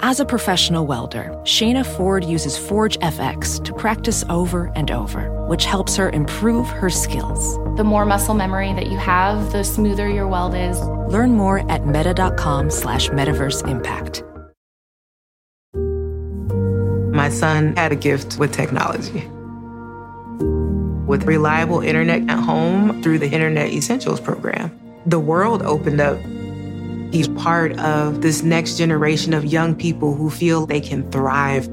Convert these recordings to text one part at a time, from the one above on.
As a professional welder, Shayna Ford uses Forge FX to practice over and over, which helps her improve her skills. The more muscle memory that you have, the smoother your weld is. Learn more at meta.com slash metaverse impact. My son had a gift with technology. With reliable internet at home through the Internet Essentials program, the world opened up He's part of this next generation of young people who feel they can thrive.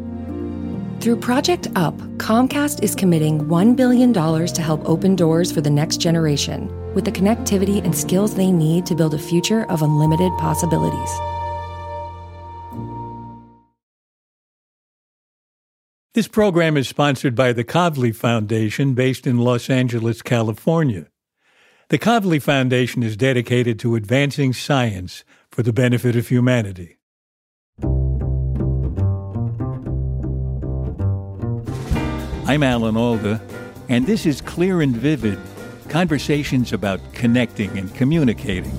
Through Project UP, Comcast is committing $1 billion to help open doors for the next generation with the connectivity and skills they need to build a future of unlimited possibilities. This program is sponsored by the Kavli Foundation based in Los Angeles, California. The Kavli Foundation is dedicated to advancing science for the benefit of humanity. I'm Alan Alda, and this is Clear and Vivid conversations about connecting and communicating.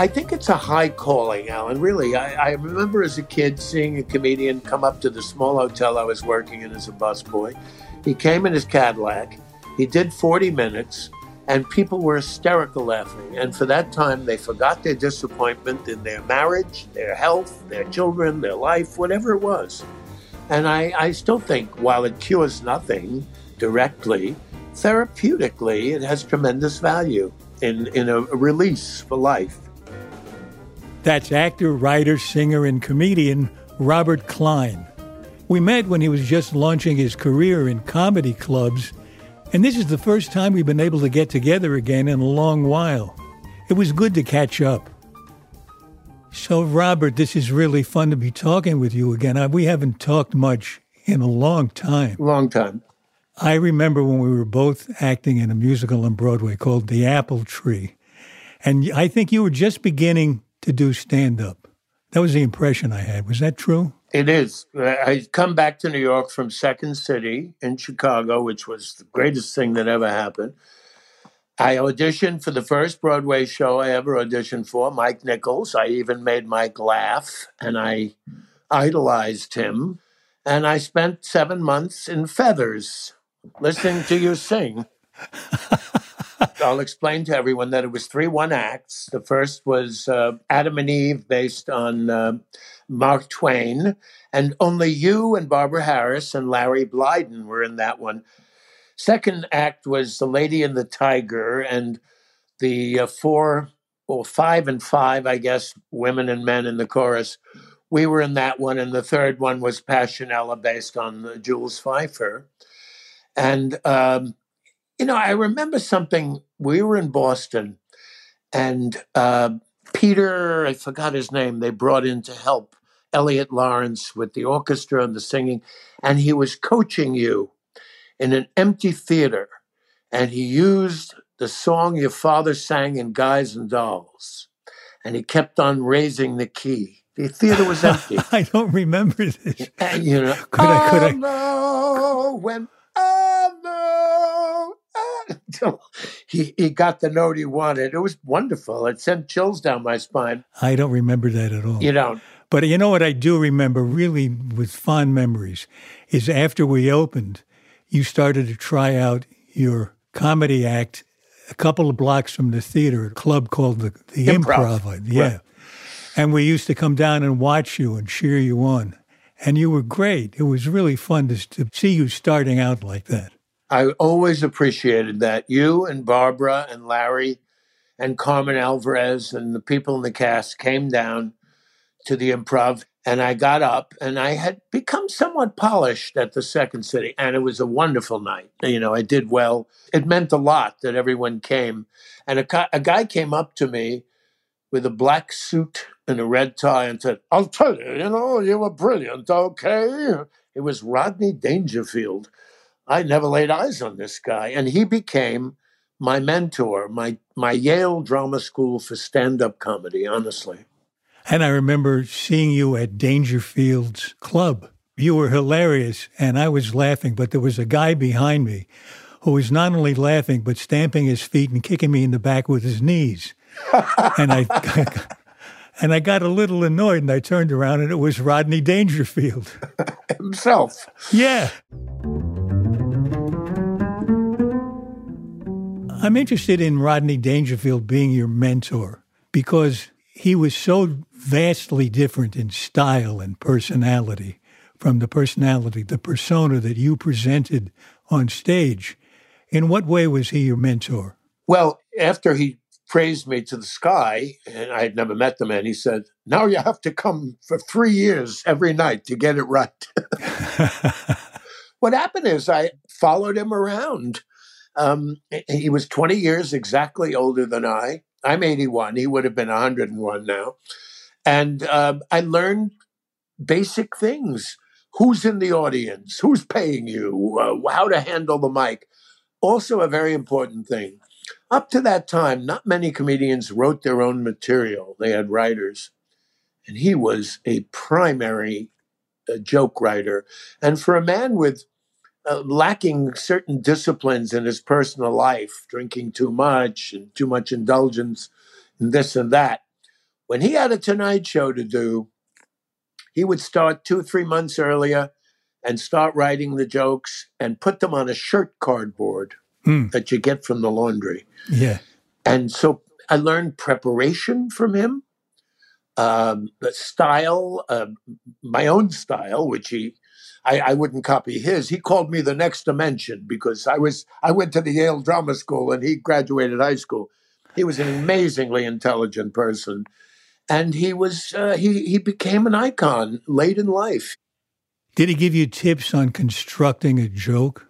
I think it's a high calling, Alan. Really, I, I, remember as a kid seeing a comedian come up to the small hotel I was working in as a busboy, he came in his Cadillac. He did 40 minutes, and people were hysterical laughing. And for that time, they forgot their disappointment in their marriage, their health, their children, their life, whatever it was. And I, I still think, while it cures nothing directly, therapeutically, it has tremendous value in, in a release for life. That's actor, writer, singer, and comedian Robert Klein. We met when he was just launching his career in comedy clubs, and this is the first time we've been able to get together again in a long while. It was good to catch up. So, Robert, this is really fun to be talking with you again. Uh, we haven't talked much in a long time. Long time. I remember when we were both acting in a musical on Broadway called The Apple Tree. And I think you were just beginning to do stand up. That was the impression I had. Was that true? It is. I come back to New York from Second City in Chicago, which was the greatest thing that ever happened. I auditioned for the first Broadway show I ever auditioned for, Mike Nichols. I even made Mike laugh, and I idolized him. And I spent seven months in feathers listening to you sing. I'll explain to everyone that it was three one acts. The first was uh, Adam and Eve, based on uh, Mark Twain, and only you and Barbara Harris and Larry Blyden were in that one. Second act was The Lady and the Tiger, and the uh, four, well, five and five, I guess, women and men in the chorus. We were in that one, and the third one was Passionella, based on uh, Jules Feiffer. And, um, you know, I remember something. We were in Boston, and uh, Peter, I forgot his name, they brought in to help Elliot Lawrence with the orchestra and the singing, and he was coaching you in an empty theater, and he used the song your father sang in Guys and Dolls, and he kept on raising the key. The theater was empty. I don't remember this. And, you know, could I? Could I? When I know. Until he, he got the note he wanted. It was wonderful. It sent chills down my spine. I don't remember that at all. You don't. But you know what I do remember really with fond memories is after we opened, you started to try out your comedy act a couple of blocks from the theater, a club called the, the Improv. Improv. Yeah. Right. And we used to come down and watch you and cheer you on. And you were great. It was really fun to, to see you starting out like that. I always appreciated that. You and Barbara and Larry and Carmen Alvarez and the people in the cast came down to the improv and I got up and I had become somewhat polished at the second city and it was a wonderful night. You know, I did well. It meant a lot that everyone came. And a, a guy came up to me with a black suit and a red tie and said, I'll tell you, you know, you were brilliant, okay? It was Rodney Dangerfield. I never laid eyes on this guy. And he became my mentor, my, my Yale Drama School for stand up comedy, honestly. And I remember seeing you at Dangerfield's club. You were hilarious, and I was laughing, but there was a guy behind me who was not only laughing, but stamping his feet and kicking me in the back with his knees. and I, And I got a little annoyed and I turned around and it was Rodney Dangerfield. Himself. Yeah. I'm interested in Rodney Dangerfield being your mentor because he was so vastly different in style and personality from the personality, the persona that you presented on stage. In what way was he your mentor? Well, after he praised me to the sky, and I had never met the man, he said, Now you have to come for three years every night to get it right. what happened is I followed him around. Um, he was 20 years exactly older than I. I'm 81. He would have been 101 now. And um, I learned basic things who's in the audience, who's paying you, uh, how to handle the mic. Also, a very important thing. Up to that time, not many comedians wrote their own material, they had writers. And he was a primary uh, joke writer. And for a man with uh, lacking certain disciplines in his personal life, drinking too much and too much indulgence and this and that, when he had a Tonight Show to do, he would start two or three months earlier and start writing the jokes and put them on a shirt cardboard Hmm. that you get from the laundry. Yeah. And so I learned preparation from him, um, the style, uh, my own style, which he, I, I wouldn't copy his. He called me the next dimension because I was, I went to the Yale Drama School and he graduated high school. He was an amazingly intelligent person, and he was, uh, he he became an icon late in life. Did he give you tips on constructing a joke?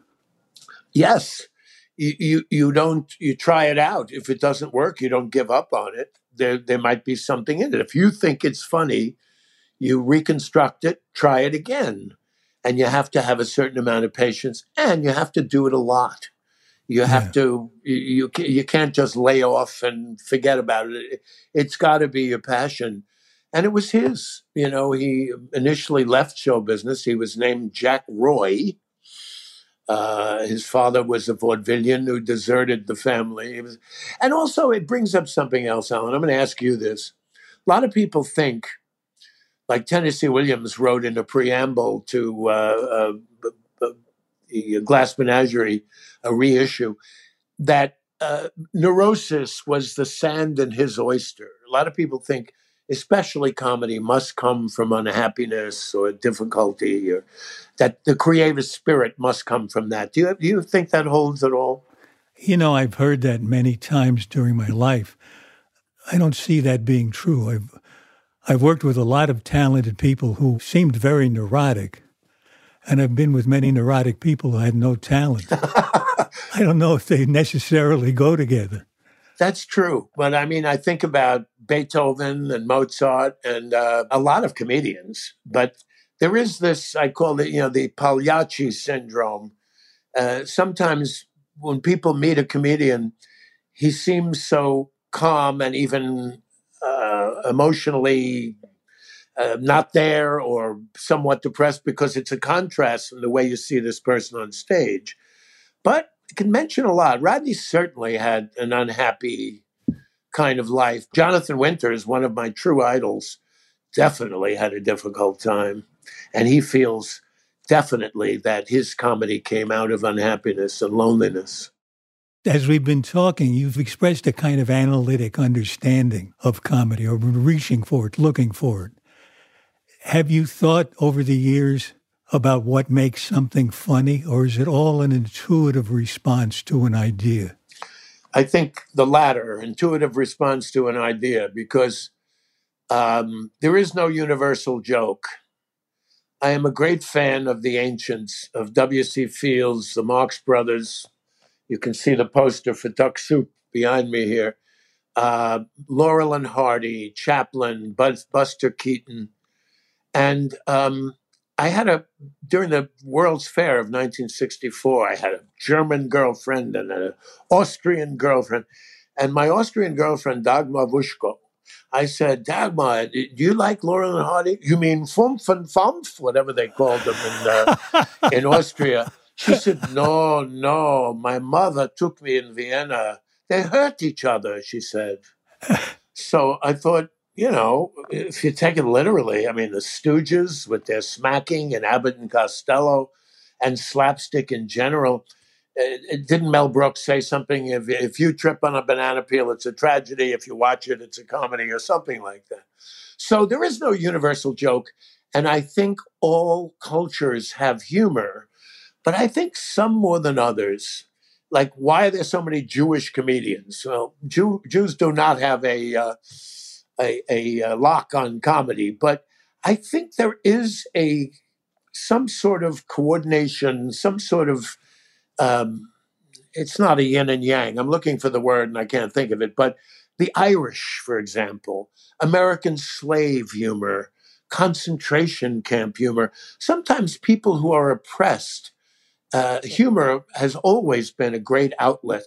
Yes, you, you you don't you try it out. If it doesn't work, you don't give up on it. There there might be something in it. If you think it's funny, you reconstruct it, try it again, and you have to have a certain amount of patience, and you have to do it a lot. You have Yeah. to you you can't just lay off and forget about it. It's got to be your passion. And it was his. You know, he initially left show business. He was named Jack Roy. Uh, his father was a vaudevillian who deserted the family. Was, and also, it brings up something else, Alan. I'm going to ask you this. A lot of people think, like Tennessee Williams wrote in a preamble to uh, uh, the Glass Menagerie, a reissue, that uh, neurosis was the sand in his oyster. A lot of people think, especially comedy, must come from unhappiness or difficulty, or that the creative spirit must come from that. Do you do you think that holds at all? You know, I've heard that many times during my life. I don't see that being true. I've I've worked with a lot of talented people who seemed very neurotic, and I've been with many neurotic people who had no talent. I don't know if they necessarily go together. That's true. But I mean, I think about Beethoven and Mozart and uh, a lot of comedians. But there is this, I call it, you know, the Pagliacci syndrome. Uh, sometimes when people meet a comedian, he seems so calm and even uh, emotionally uh, not there or somewhat depressed because it's a contrast from the way you see this person on stage. But I can mention a lot. Rodney certainly had an unhappy kind of life. Jonathan Winter is one of my true idols, definitely had a difficult time. And he feels definitely that his comedy came out of unhappiness and loneliness. As we've been talking, you've expressed a kind of analytic understanding of comedy or reaching for it, looking for it. Have you thought over the years about what makes something funny, or is it all an intuitive response to an idea? I think the latter, intuitive response to an idea, because um, there is no universal joke. I am a great fan of the ancients, of W.C. Fields, the Marx Brothers. You can see the poster for Duck Soup behind me here. Uh, Laurel and Hardy, Chaplin, Bus- Buster Keaton. And um, I had a, during the World's Fair of 1964, I had a German girlfriend and an Austrian girlfriend. And my Austrian girlfriend, Dagmar Wuschko, I said, Dagmar, do you like Laurel and Hardy? You mean Fumpf and Fumpf, whatever they called them in, uh, in Austria. She said, No, no, my mother took me in Vienna. They hurt each other, she said. So I thought, you know, if you take it literally, I mean, the Stooges with their smacking and Abbott and Costello and slapstick in general. It, it, didn't Mel Brooks say something? If, if you trip on a banana peel, it's a tragedy. If you watch it, it's a comedy or something like that. So there is no universal joke. And I think all cultures have humor, but I think some more than others. Like, why are there so many Jewish comedians? Well, Jew, Jews do not have a, uh, a, a, a lock on comedy, but I think there is a some sort of coordination, some sort of um, it's not a yin and yang. I'm looking for the word and I can't think of it, but the Irish, for example, American slave humor, concentration camp humor. Sometimes people who are oppressed, uh, humor has always been a great outlet.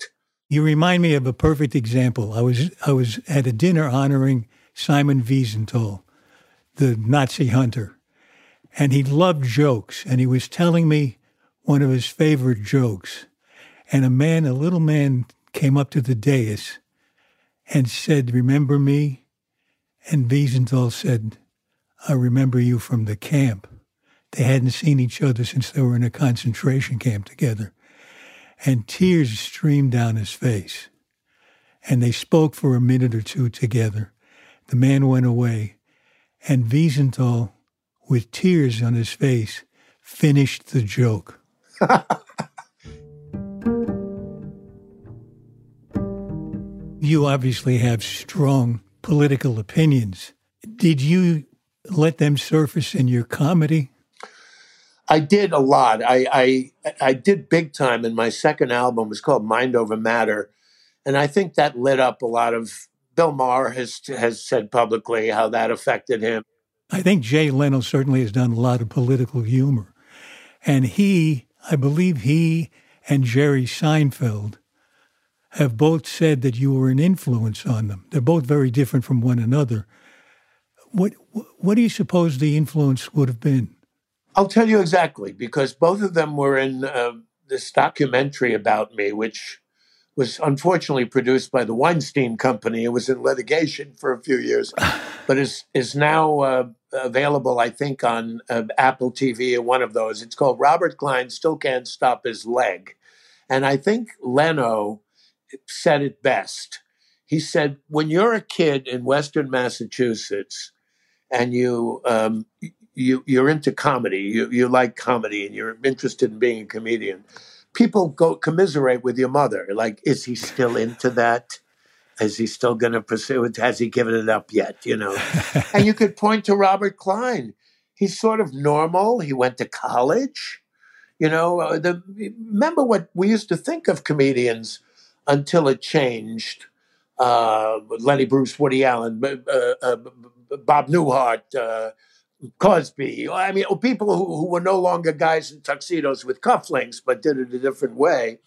You remind me of a perfect example. I was I was at a dinner honoring Simon Wiesenthal, the Nazi hunter, and he loved jokes. And he was telling me one of his favorite jokes. And a man, a little man, came up to the dais and said, Remember me? And Wiesenthal said, I remember you from the camp. They hadn't seen each other since they were in a concentration camp together. And tears streamed down his face. And they spoke for a minute or two together. The man went away, and Wiesenthal, with tears on his face, finished the joke. you obviously have strong political opinions. Did you let them surface in your comedy? I did a lot. I, I I did big time, and my second album was called Mind Over Matter, and I think that lit up a lot of. Bill Maher has has said publicly how that affected him. I think Jay Leno certainly has done a lot of political humor, and he, I believe, he and Jerry Seinfeld have both said that you were an influence on them. They're both very different from one another. What what do you suppose the influence would have been? I'll tell you exactly because both of them were in uh, this documentary about me, which was unfortunately produced by the Weinstein Company. It was in litigation for a few years, but is is now uh, available, I think, on uh, Apple TV or one of those. It's called Robert Klein Still Can't Stop His Leg, and I think Leno said it best. He said, "When you're a kid in Western Massachusetts, and you um, you you're into comedy, you you like comedy, and you're interested in being a comedian." People go commiserate with your mother. Like, is he still into that? Is he still going to pursue it? Has he given it up yet? You know, and you could point to Robert Klein. He's sort of normal. He went to college. You know, uh, the, remember what we used to think of comedians until it changed. Uh, Lenny Bruce, Woody Allen, uh, uh, Bob Newhart, uh, Cosby. I mean, people who, who were no longer guys in tuxedos with cufflinks, but did it a different way.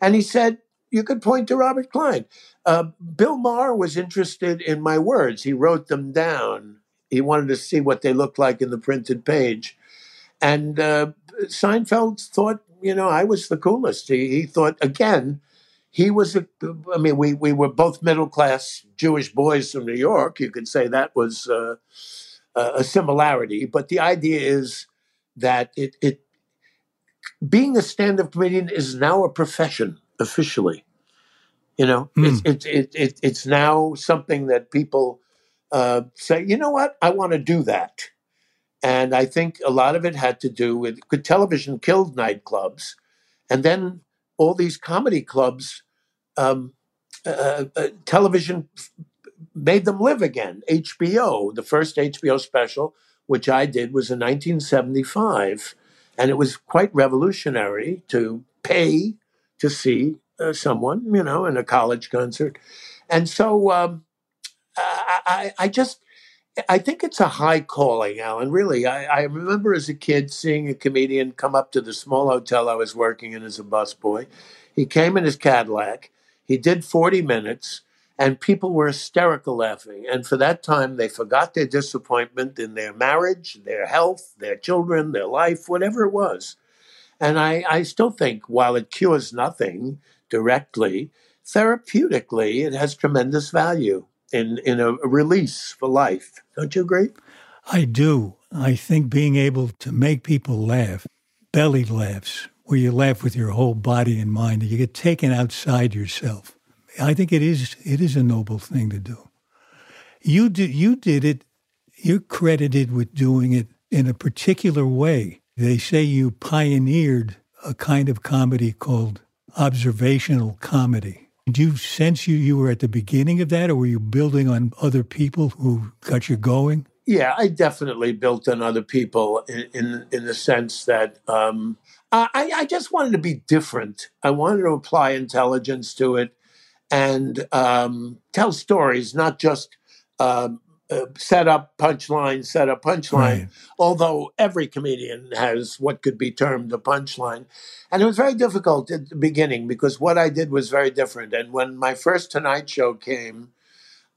And he said, you could point to Robert Klein. Uh, Bill Maher was interested in my words. He wrote them down. He wanted to see what they looked like in the printed page. And uh, Seinfeld thought, you know, I was the coolest. He, he thought, again, he was a, I mean, we, we were both middle class Jewish boys from New York. You could say that was uh, a similarity, but the idea is that it, it being a stand-up comedian is now a profession officially. You know, mm. it's, it, it, it's now something that people uh, say, you know what, I want to do that. And I think a lot of it had to do with good television killed nightclubs, and then all these comedy clubs, um, uh, uh, television made them live again. HBO, the first HBO special, which I did, was in 1975. And it was quite revolutionary to pay to see uh, someone, you know, in a college concert. And so um, I, I, just, I think it's a high calling, Alan. Really, I, I, remember as a kid seeing a comedian come up to the small hotel I was working in as a busboy. He came in his Cadillac. He did 40 minutes and people were hysterical laughing. And for that time, they forgot their disappointment in their marriage, their health, their children, their life, whatever it was. And I, I still think while it cures nothing directly, therapeutically, it has tremendous value. in in a release for life. Don't you agree? I do. I think being able to make people laugh, belly laughs, where you laugh with your whole body and mind, you get taken outside yourself. I think it is it is a noble thing to do. You did you did it. You're credited with doing it in a particular way. They say you pioneered a kind of comedy called observational comedy. Do you sense you, you were at the beginning of that, or were you building on other people who got you going? Yeah, I definitely built on other people in in, in the sense that um, I, I just wanted to be different. I wanted to apply intelligence to it and um, tell stories, not just um, uh, set up punchline, set up punchline. Right. Although every comedian has what could be termed a punchline, and it was very difficult at the beginning because what I did was very different. And when my first Tonight Show came,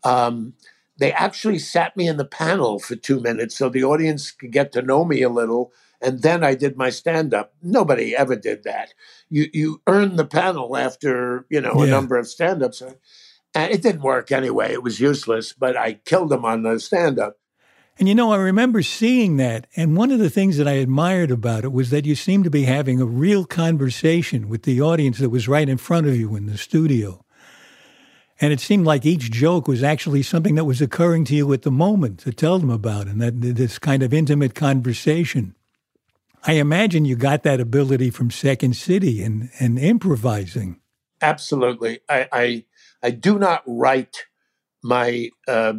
um, they actually sat me in the panel for two minutes so the audience could get to know me a little. And then I did my stand up. Nobody ever did that. You you earn the panel after you know yeah. a number of stand ups. And it didn't work anyway. It was useless, but I killed them on the stand up. And you know, I remember seeing that. And one of the things that I admired about it was that you seemed to be having a real conversation with the audience that was right in front of you in the studio. And it seemed like each joke was actually something that was occurring to you at the moment to tell them about, and that this kind of intimate conversation. I imagine you got that ability from Second City and, and improvising. Absolutely. I, I I do not write my uh,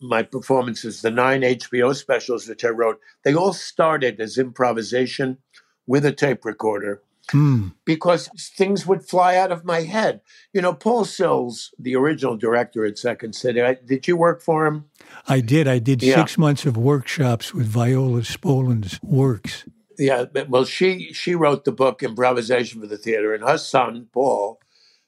my performances. The nine HBO specials which I wrote, they all started as improvisation with a tape recorder. Mm. Because things would fly out of my head. You know, Paul Sills, the original director at Second City, I, did you work for him? I did. I did yeah. six months of workshops with Viola Spolin's works. Yeah, well, she she wrote the book Improvisation for the Theater, and her son Paul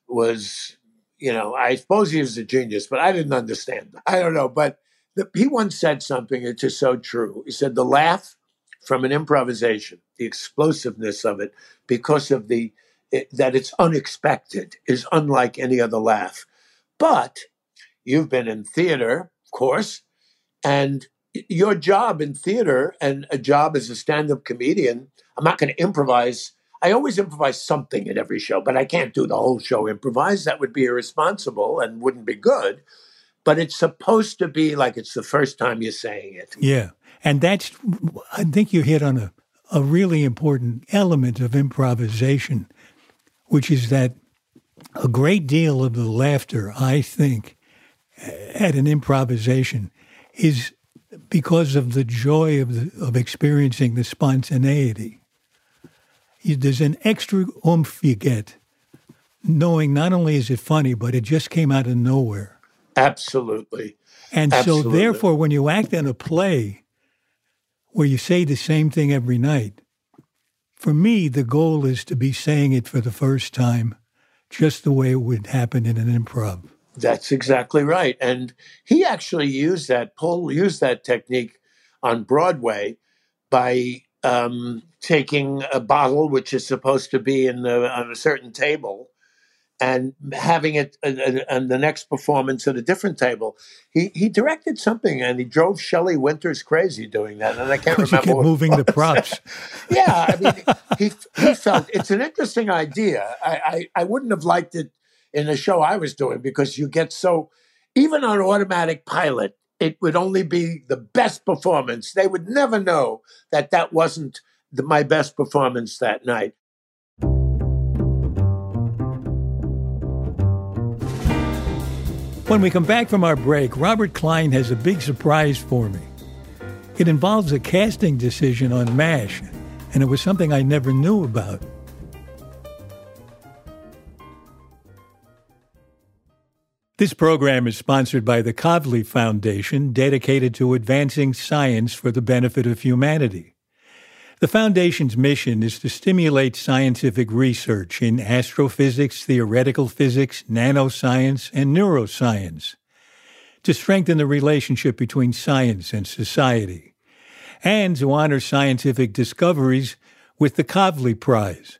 was you know, I suppose he was a genius, but I didn't understand. I don't know, but the, he once said something that's just so true. He said the laugh from an improvisation, the explosiveness of it, because of the it, that it's unexpected, is unlike any other laugh. But you've been in theater, of course, and your job in theater and a job as a stand-up comedian. I'm not going to improvise I always improvise something at every show, but I can't do the whole show improvise. That would be irresponsible and wouldn't be good. But it's supposed to be like it's the first time you're saying it. Yeah. And that's, I think you hit on a, a really important element of improvisation, which is that a great deal of the laughter, I think, at an improvisation is because of the joy of, the, of experiencing the spontaneity there's an extra oomph you get knowing not only is it funny, but it just came out of nowhere. Absolutely. And Absolutely. so, therefore, when you act in a play where you say the same thing every night, for me, the goal is to be saying it for the first time just the way it would happen in an improv. That's exactly right. And he actually used that, Paul used that technique on Broadway by um, taking a bottle which is supposed to be in the, on a certain table and having it on the next performance at a different table. He he directed something and he drove Shelley Winters crazy doing that, and I can't remember. You kept moving the props. yeah, I mean, he he felt it's an interesting idea. I, I I wouldn't have liked it in the show I was doing because you get so even on automatic pilot it would only be the best performance. They would never know that that wasn't the, my best performance that night. When we come back from our break, Robert Klein has a big surprise for me. It involves a casting decision on MASH, and it was something I never knew about. This program is sponsored by the Kavli Foundation, dedicated to advancing science for the benefit of humanity. The Foundation's mission is to stimulate scientific research in astrophysics, theoretical physics, nanoscience, and neuroscience, to strengthen the relationship between science and society, and to honor scientific discoveries with the Kavli Prize.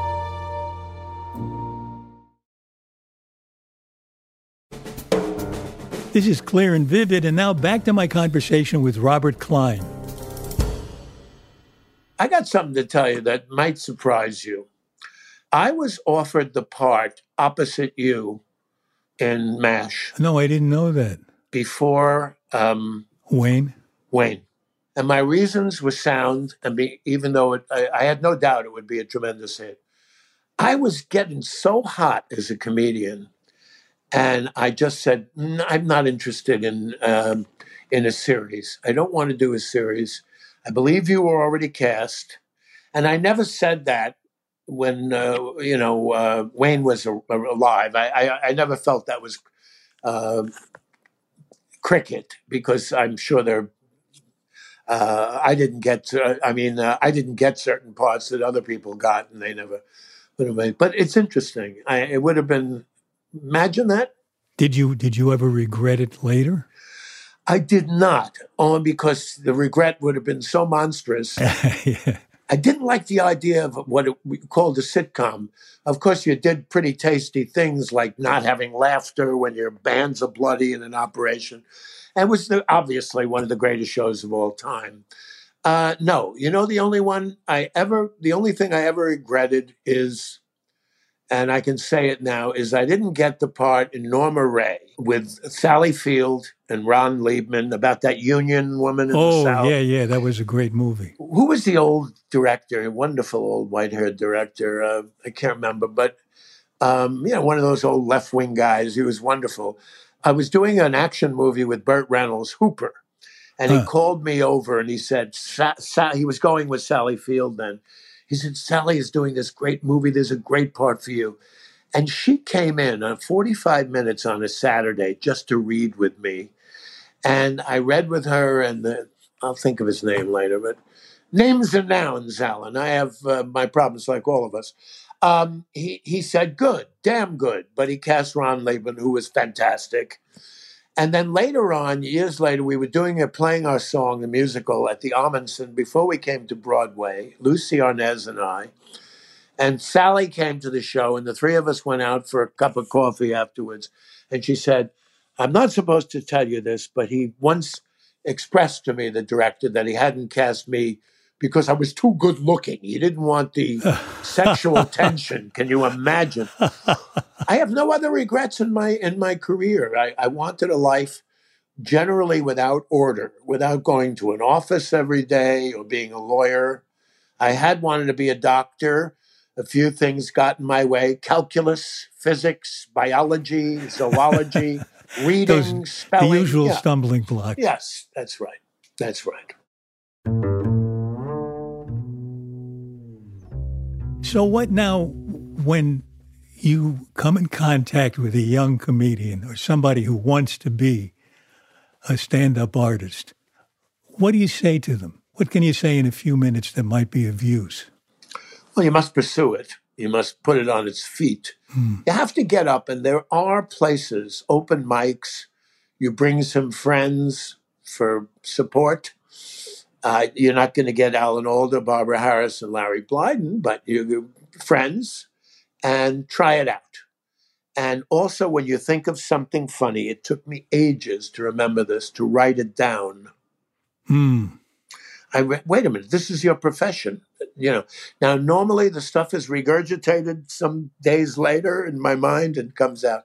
This is clear and vivid, and now back to my conversation with Robert Klein. I got something to tell you that might surprise you. I was offered the part opposite you in MASH. No, I didn't know that. Before um, Wayne? Wayne. And my reasons were sound, and be, even though it, I, I had no doubt it would be a tremendous hit, I was getting so hot as a comedian and I just said, I'm not interested in um, in a series. I don't want to do a series. I believe you were already cast, and I never said that when uh, you know uh, Wayne was a, alive. I, I, I never felt that was uh, cricket because I'm sure there. Uh, I didn't get. I mean, uh, I didn't get certain parts that other people got, and they never would have made. But it's interesting. I, it would have been Imagine that. Did you did you ever regret it later? I did not, only because the regret would have been so monstrous. yeah. I didn't like the idea of what we called a sitcom. Of course, you did pretty tasty things like not having laughter when your bands are bloody in an operation, and was the, obviously one of the greatest shows of all time. Uh, no, you know the only one I ever, the only thing I ever regretted is and I can say it now, is I didn't get the part in Norma Rae with Sally Field and Ron Leibman about that union woman in oh, the South. yeah, yeah, that was a great movie. Who was the old director, a wonderful old white haired director? Uh, I can't remember, but um, you know, one of those old left wing guys. He was wonderful. I was doing an action movie with Burt Reynolds, Hooper, and he called me over and he said, Sa- Sa- he was going with Sally Field then. He said, Sally is doing this great movie. There's a great part for you. And she came in on 45 minutes on a Saturday just to read with me. And I read with her, and the, I'll think of his name later, but names and nouns, Alan. I have uh, my problems like all of us. Um, he, he said, good, damn good. But he cast Ron Leibman, who was fantastic. And then later on, years later, we were doing it, playing our song, the musical, at the Ahmanson before we came to Broadway, Lucie Arnaz and I. And Sally came to the show, and the three of us went out for a cup of coffee afterwards. And she said, I'm not supposed to tell you this, but he once expressed to me, the director, that he hadn't cast me because I was too good looking. He didn't want the sexual tension. Can you imagine? I have no other regrets in my in my career. I, I wanted a life generally without order, without going to an office every day or being a lawyer. I had wanted to be a doctor. A few things got in my way calculus, physics, biology, zoology, reading, Those, spelling. The usual yeah. stumbling block. Yes, that's right. That's right. So, what now when you come in contact with a young comedian or somebody who wants to be a stand up artist? What do you say to them? What can you say in a few minutes that might be of use? Well, you must pursue it. You must put it on its feet. Hmm. You have to get up, and there are places, open mics. You bring some friends for support. Uh, you're not going to get Alan Alda, Barbara Harris, and Larry Blyden, but you're friends and try it out. And also, when you think of something funny, it took me ages to remember this, to write it down. Hmm. I wait a minute, this is your profession. you know. Now, normally the stuff is regurgitated some days later in my mind and comes out.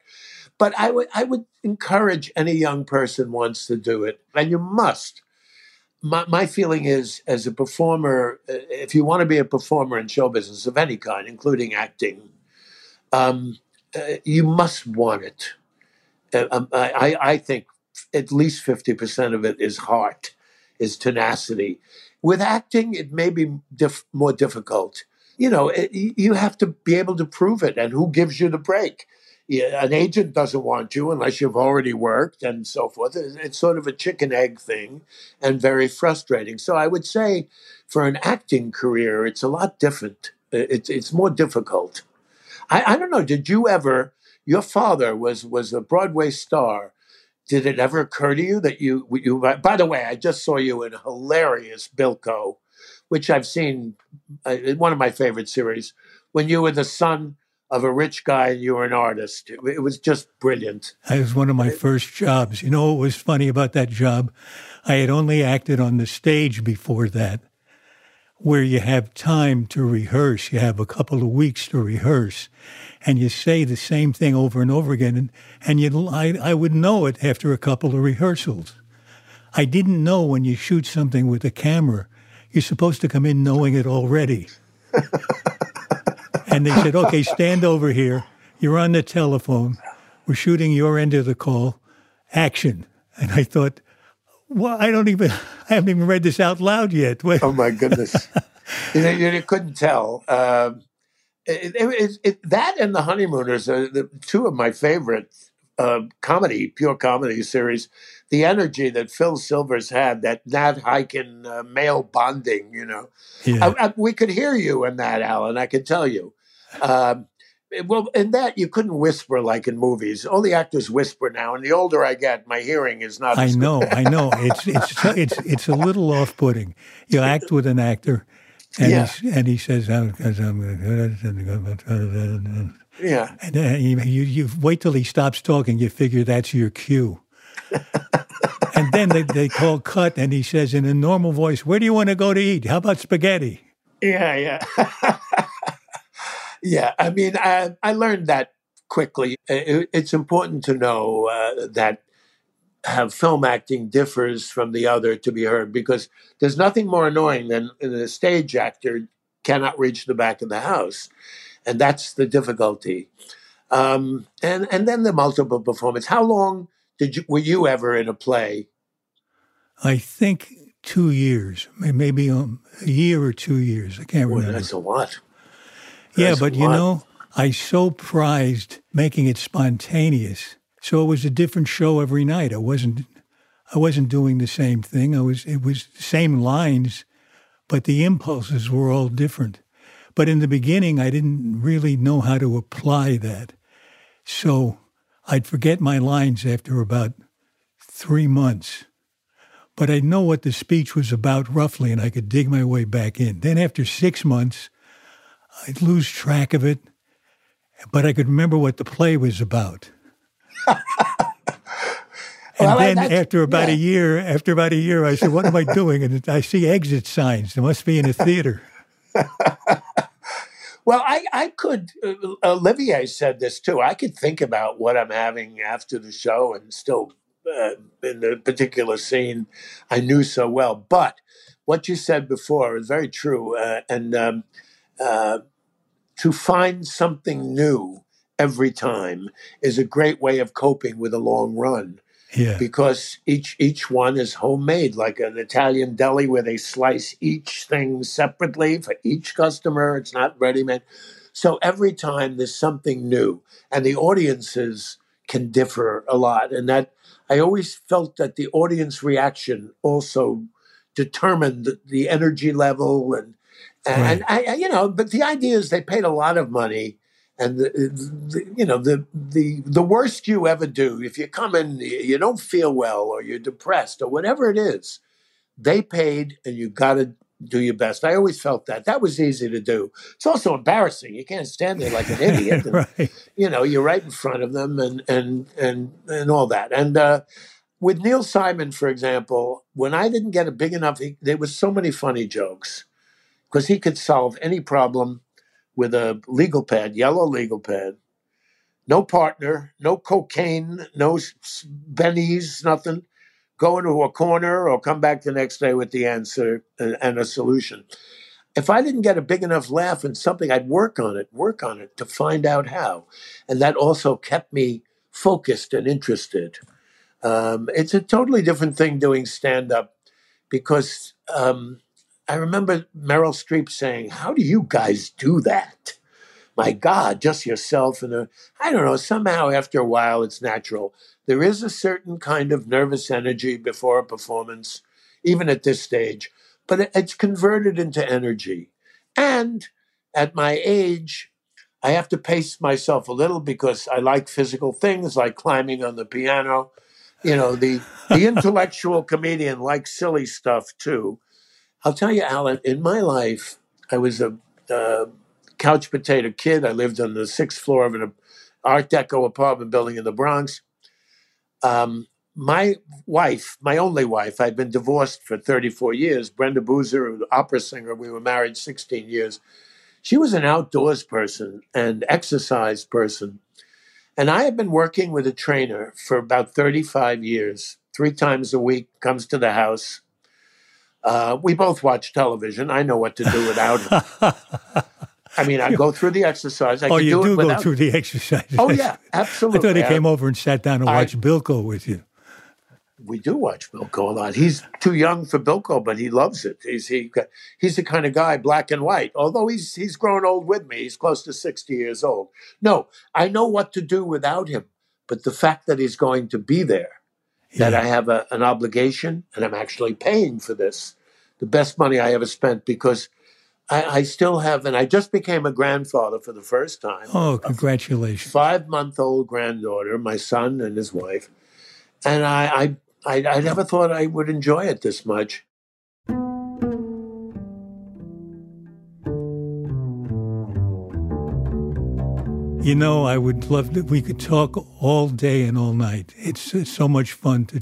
But I would I would encourage any young person wants to do it, and you must. My, my feeling is, as a performer, uh, if you want to be a performer in show business of any kind, including acting, um, uh, you must want it. Uh, um, I, I think at least 50% of it is heart, is tenacity. With acting, it may be more difficult. You know, it, you have to be able to prove it, and who gives you the break? An agent doesn't want you unless you've already worked and so forth. It's sort of a chicken egg thing and very frustrating. So I would say for an acting career, it's a lot different. It's, it's more difficult. I, I don't know. Did you ever? Your father was was a Broadway star. Did it ever occur to you that you you? By the way, I just saw you in hilarious Bilko, which I've seen uh, one of my favorite series. When you were the son of a rich guy and you were an artist, it, was just brilliant. It was one of my first jobs. You know what was funny about that job? I had only acted on the stage before that where you have time to rehearse. You have a couple of weeks to rehearse, and you say the same thing over and over again. And, and you, I, I would know it after a couple of rehearsals. I didn't know when you shoot something with a camera, you're supposed to come in knowing it already. and they said, okay, stand over here. You're on the telephone. We're shooting your end of the call. Action. And I thought, well, I don't even, I haven't even read this out loud yet. Oh my goodness. you, know, you, couldn't tell. Um, it, it, it, that and The Honeymooners are the two of my favorite uh, comedy, pure comedy series. The energy that Phil Silvers had, that Nat Hiken uh, male bonding, you know. Yeah. I, I, we could hear you in that, Alan, I can tell you. Um, well, in that you couldn't whisper like in movies. All the actors whisper now, and the older I get, my hearing is not. I know, I know. It's it's it's it's a little off-putting. You act with an actor, and yeah. he and he says, "I'm." Yeah, and you, you wait till he stops talking. You figure that's your cue. and then they, they call cut, and he says in a normal voice, "Where do you want to go to eat? How about spaghetti?" Yeah, yeah. Yeah, I mean, I, I learned that quickly. It, it's important to know uh, that how film acting differs from the other to be heard because there's nothing more annoying than a stage actor cannot reach the back of the house, and that's the difficulty. Um, and and then the multiple performance. How long did you were you ever in a play? I think two years, maybe um, a year or two years. I can't remember. that's a lot yeah, but you know, I so prized making it spontaneous. So it was a different show every night. I wasn't I wasn't doing the same thing. I was it was the same lines, but the impulses were all different. But in the beginning I didn't really know how to apply that. So I'd forget my lines after about 3 months. But I'd know what the speech was about roughly and I could dig my way back in. Then after 6 months I'd lose track of it, but I could remember what the play was about. and well, then after about yeah. a year, after about a year, I said, "What am I doing?" And I see exit signs. There must be in a theater. well, I, I could. Uh, Olivier said this too. I could think about what I'm having after the show and still uh, in the particular scene I knew so well. But what you said before is very true, uh, and um, uh, to find something new every time is a great way of coping with a long run. Yeah. Because each each one is homemade, like an Italian deli where they slice each thing separately for each customer. It's not ready made. So every time there's something new, and the audiences can differ a lot. And that I always felt that the audience reaction also determined the energy level and and right. I, you know, but the idea is they paid a lot of money, and the, the, you know the the the worst you ever do if you come in, you don't feel well or you're depressed or whatever it is, they paid, and you got to do your best. I always felt that that was easy to do. It's also embarrassing. You can't stand there like an idiot. And, right. You know, you're right in front of them, and and and and all that. And uh, with Neil Simon, for example, when I didn't get a big enough, there was so many funny jokes because he could solve any problem with a legal pad, yellow legal pad. No partner, no cocaine, no bennies, nothing. Go into a corner or come back the next day with the answer and, and a solution. If I didn't get a big enough laugh in something, I'd work on it, work on it to find out how. And that also kept me focused and interested. Um, it's a totally different thing doing stand up because um, I remember Meryl Streep saying, How do you guys do that? My God, just yourself and a, I don't know, somehow after a while it's natural. There is a certain kind of nervous energy before a performance, even at this stage, but it's converted into energy. And at my age, I have to pace myself a little because I like physical things like climbing on the piano. You know, the the intellectual comedian likes silly stuff too. I'll tell you, Alan, in my life, I was a couch potato kid. I lived on the sixth floor of an Art Deco apartment building in the Bronx. Um, my wife, my only wife, I'd been divorced for 34 years. Brenda Boozer, opera singer, we were married 16 years. She was an outdoors person and exercise person. And I have been working with a trainer for about 35 years, three times a week, comes to the house. Uh, we both watch television. I know what to do without him. I mean, I go through the exercise. I oh, you do, do go through the exercise. Oh, yeah, absolutely. I thought he came over and sat down and I, watched Bilko with you we do watch Bilko a lot. He's too young for Bilko, but he loves it. He's he he's the kind of guy, black and white. Although he's he's grown old with me. He's close to sixty years old. No, I know what to do without him. But the fact that he's going to be there, yeah. that I have a, an obligation, and I'm actually paying for this, the best money I ever spent because. I, I still have, and I just became a grandfather for the first time. Oh, congratulations! Five month old granddaughter, my son and his wife, and I, I I, I never thought I would enjoy it this much. You know, I would love that we could talk all day and all night. It's, it's, so much fun to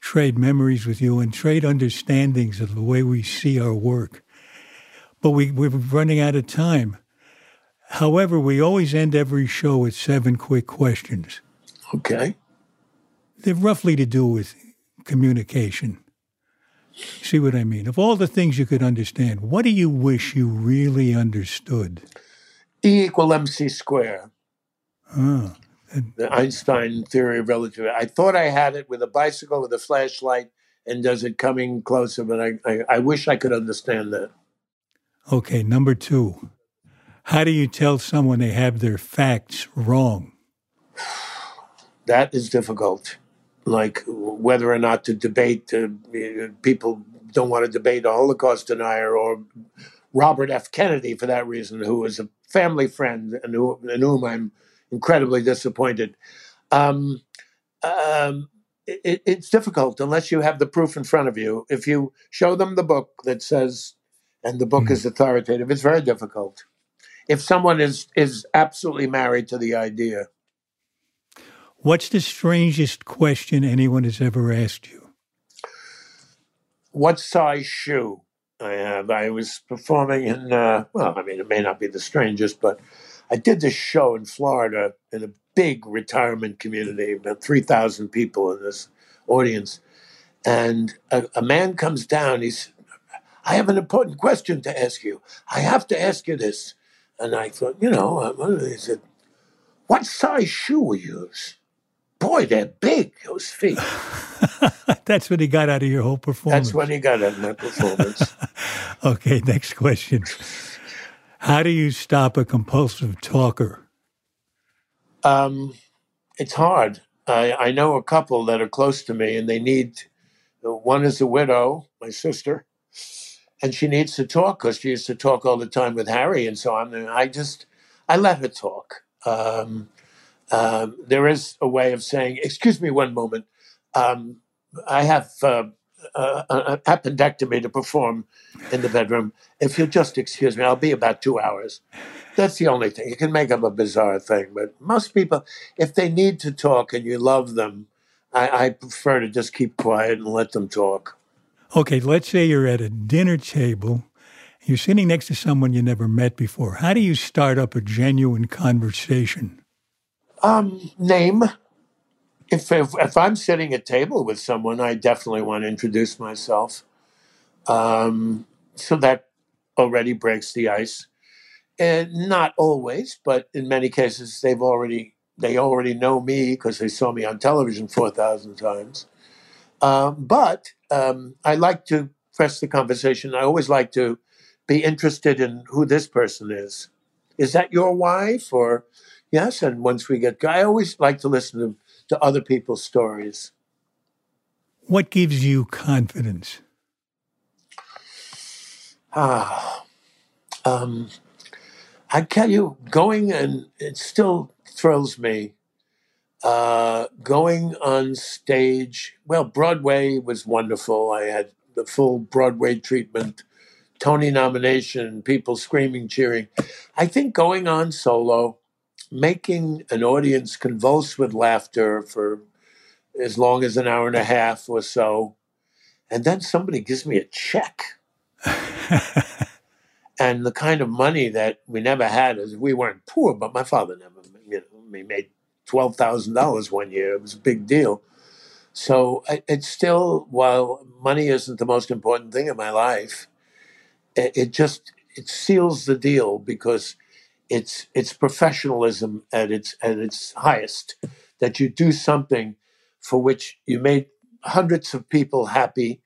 trade memories with you and trade understandings of the way we see our work. But we, we're running out of time. However, we always end every show with seven quick questions. Okay. They're roughly to do with communication. See what I mean? Of all the things you could understand, what do you wish you really understood? E equal mc square. Oh. The Einstein theory of relativity. I thought I had it with a bicycle with a flashlight and does it coming closer, but I, I, I wish I could understand that. Okay, number two. How do you tell someone they have their facts wrong? That is difficult like whether or not to debate. Uh, people don't want to debate a Holocaust denier or Robert F. Kennedy for that reason, who was a family friend and, who, and whom I'm incredibly disappointed. Um, um, it, it's difficult unless you have the proof in front of you. If you show them the book that says, and the book mm. is authoritative, it's very difficult. If someone is is absolutely married to the idea, What's the strangest question anyone has ever asked you? What size shoe I have? I was performing in, uh, well, I mean, it may not be the strangest, but I did this show in Florida in a big retirement community, about 3,000 people in this audience. And a, a man comes down, he's, I have an important question to ask you. I have to ask you this. And I thought, you know, he said, what size shoe we use? boy, they're big, those feet. That's what he got out of your whole performance. That's what he got out of my performance. okay, next question. How do you stop a compulsive talker? Um, it's hard. I, I know a couple that are close to me, and they need. One is a widow, my sister, and she needs to talk because she used to talk all the time with Harry, and so I'm. I just, I let her talk. Um, um, there is a way of saying, excuse me one moment, um, I have uh, uh, an appendectomy to perform in the bedroom. If you'll just excuse me, I'll be about two hours. That's the only thing. You can make up a bizarre thing, but most people, if they need to talk and you love them, I, I prefer to just keep quiet and let them talk. Okay, let's say you're at a dinner table You're sitting next to someone you never met before. How do you start up a genuine conversation? Um, name. If, if if I'm sitting at table with someone, I definitely want to introduce myself. Um, so that already breaks the ice. And not always, but in many cases, they've already they already know me because they saw me on television four thousand times. Um, but um, I like to press the conversation. I always like to be interested in who this person is. Is that your wife? Or yes. And once we get, I always like to listen to, to other people's stories. What gives you confidence? Ah, um, I tell you, going and it still thrills me. Uh, going on stage, well, Broadway was wonderful. I had the full Broadway treatment, Tony nomination, people screaming, cheering. I think going on solo, making an audience convulse with laughter for as long as an hour and a half or so, and then somebody gives me a check. and the kind of money that we never had is we weren't poor, but my father never, you know, we made twelve thousand dollars one year. It was a big deal. So it's still, while money isn't the most important thing in my life, it just it seals the deal because it's it's professionalism at its at its highest. That you do something for which you made hundreds of people happy,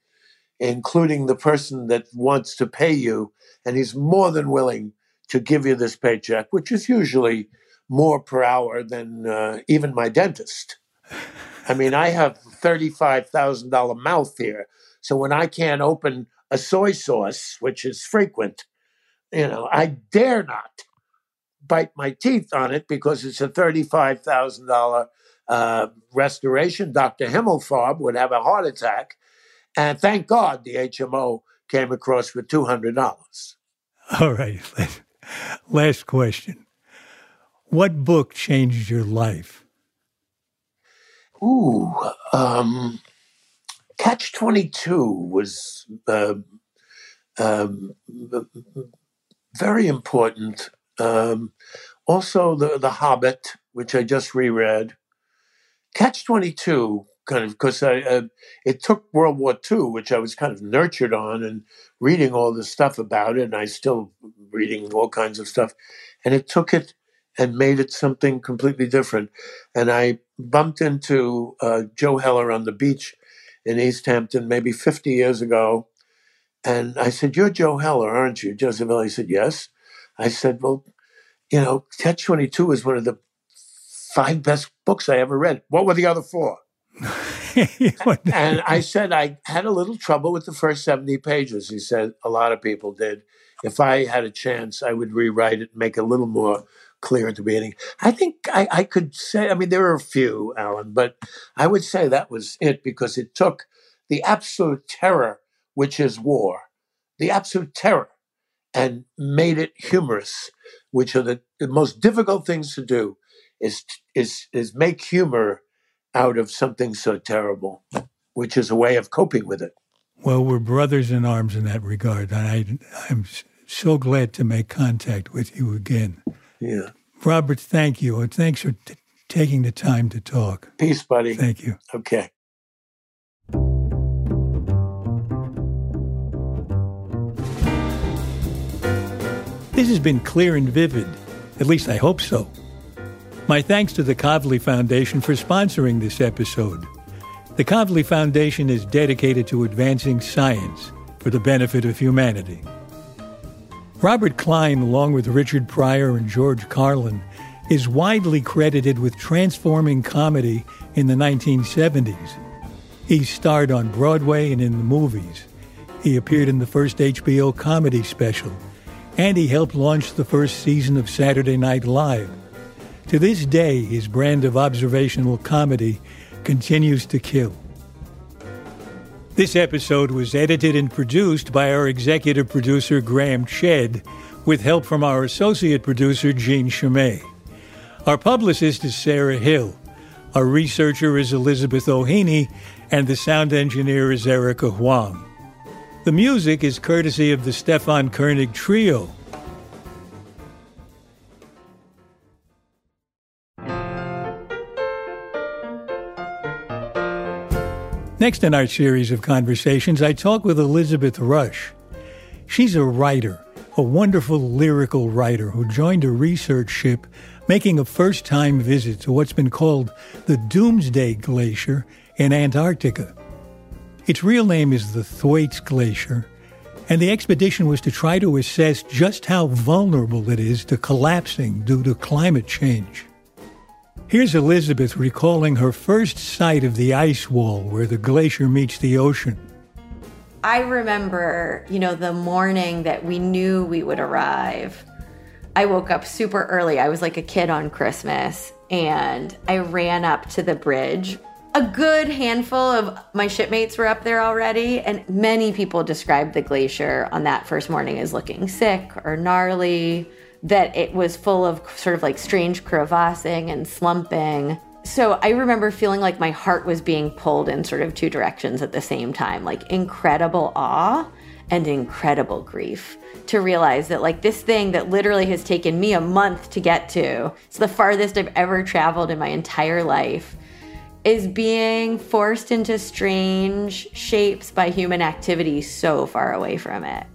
including the person that wants to pay you, and he's more than willing to give you this paycheck, which is usually more per hour than uh, even my dentist. I mean, I have $35,000 mouth here. So when I can't open a soy sauce, which is frequent, you know, I dare not bite my teeth on it because it's a $35,000 uh, restoration. Dr. Himmelfarb would have a heart attack. And thank God the HMO came across with $200. All right. Last question. What book changed your life? Ooh, um, Catch 22 was uh, um, very important. Um, also, the, the Hobbit, which I just reread. Catch 22 kind of because I uh, it took World War II, which I was kind of nurtured on and reading all this stuff about it, and I still reading all kinds of stuff, and it took it and made it something completely different. And I bumped into uh, Joe Heller on the beach in East Hampton maybe 50 years ago, and I said, "You're Joe Heller, aren't you?" Joseph. He said, "Yes." I said, "Well, you know, Catch 22 is one of the five best books I ever read. What were the other four? and I said I had a little trouble with the first 70 pages. He said a lot of people did. If I had a chance, I would rewrite it, and make it a little more clear at the beginning. I think I, I could say, I mean, there are a few, Alan, but I would say that was it because it took the absolute terror, which is war, the absolute terror, and made it humorous, which are the, the most difficult things to do is, is, is make humor out of something so terrible, which is a way of coping with it. Well, we're brothers in arms in that regard. And I, I'm so glad to make contact with you again. Yeah. Robert, thank you. And thanks for t- taking the time to talk. Peace, buddy. Thank you. Okay. This has been clear and vivid. At least I hope so. My thanks to the Kavli Foundation for sponsoring this episode. The Kavli Foundation is dedicated to advancing science for the benefit of humanity. Robert Klein, along with Richard Pryor and George Carlin, is widely credited with transforming comedy in the 1970s. He starred on Broadway and in the movies. He appeared in the first HBO comedy special, and he helped launch the first season of Saturday Night Live. To this day, his brand of observational comedy continues to kill. This episode was edited and produced by our executive producer, Graham Chedd, with help from our associate producer, Jean Chimay. Our publicist is Sarah Hill. Our researcher is Elizabeth O'Haney, and the sound engineer is Erica Huang. The music is courtesy of the Stefan Koenig Trio. Next in our series of conversations, I talk with Elizabeth Rush. She's a writer, a wonderful lyrical writer who joined a research ship making a first time visit to what's been called the Doomsday Glacier in Antarctica. Its real name is the Thwaites Glacier, and the expedition was to try to assess just how vulnerable it is to collapsing due to climate change. Here's Elizabeth recalling her first sight of the ice wall where the glacier meets the ocean. I remember, you know, the morning that we knew we would arrive. I woke up super early. I was like a kid on Christmas, and I ran up to the bridge. A good handful of my shipmates were up there already, and many people described the glacier on that first morning as looking sick or gnarly that it was full of sort of like strange crevassing and slumping. So I remember feeling like my heart was being pulled in sort of two directions at the same time like incredible awe and incredible grief to realize that like this thing that literally has taken me a month to get to it's the farthest i've ever traveled in my entire life is being forced into strange shapes by human activity so far away from it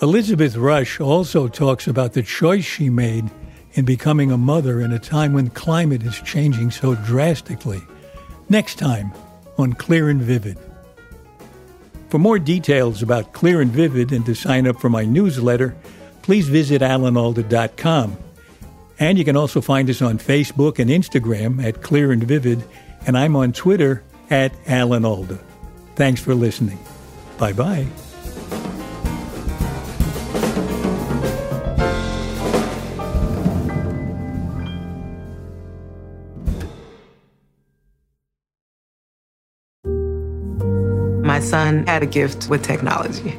Elizabeth Rush also talks about the choice she made in becoming a mother in a time when climate is changing so drastically. Next time on Clear and Vivid. For more details about Clear and Vivid and to sign up for my newsletter, please visit alanalda.com. And you can also find us on Facebook and Instagram at Clear and Vivid, and I'm on Twitter at Alan Alda. Thanks for listening. Bye bye. My son had a gift with technology.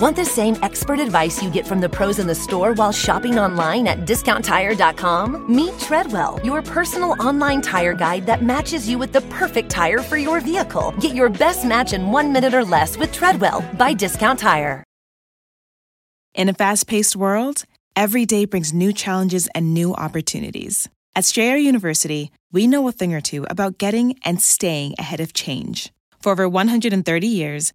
Want the same expert advice you get from the pros in the store while shopping online at discounttire.com? Meet Treadwell, your personal online tire guide that matches you with the perfect tire for your vehicle. Get your best match in one minute or less with Treadwell by Discount Tire. In a fast paced world, every day brings new challenges and new opportunities. At Strayer University, we know a thing or two about getting and staying ahead of change. For over 130 years,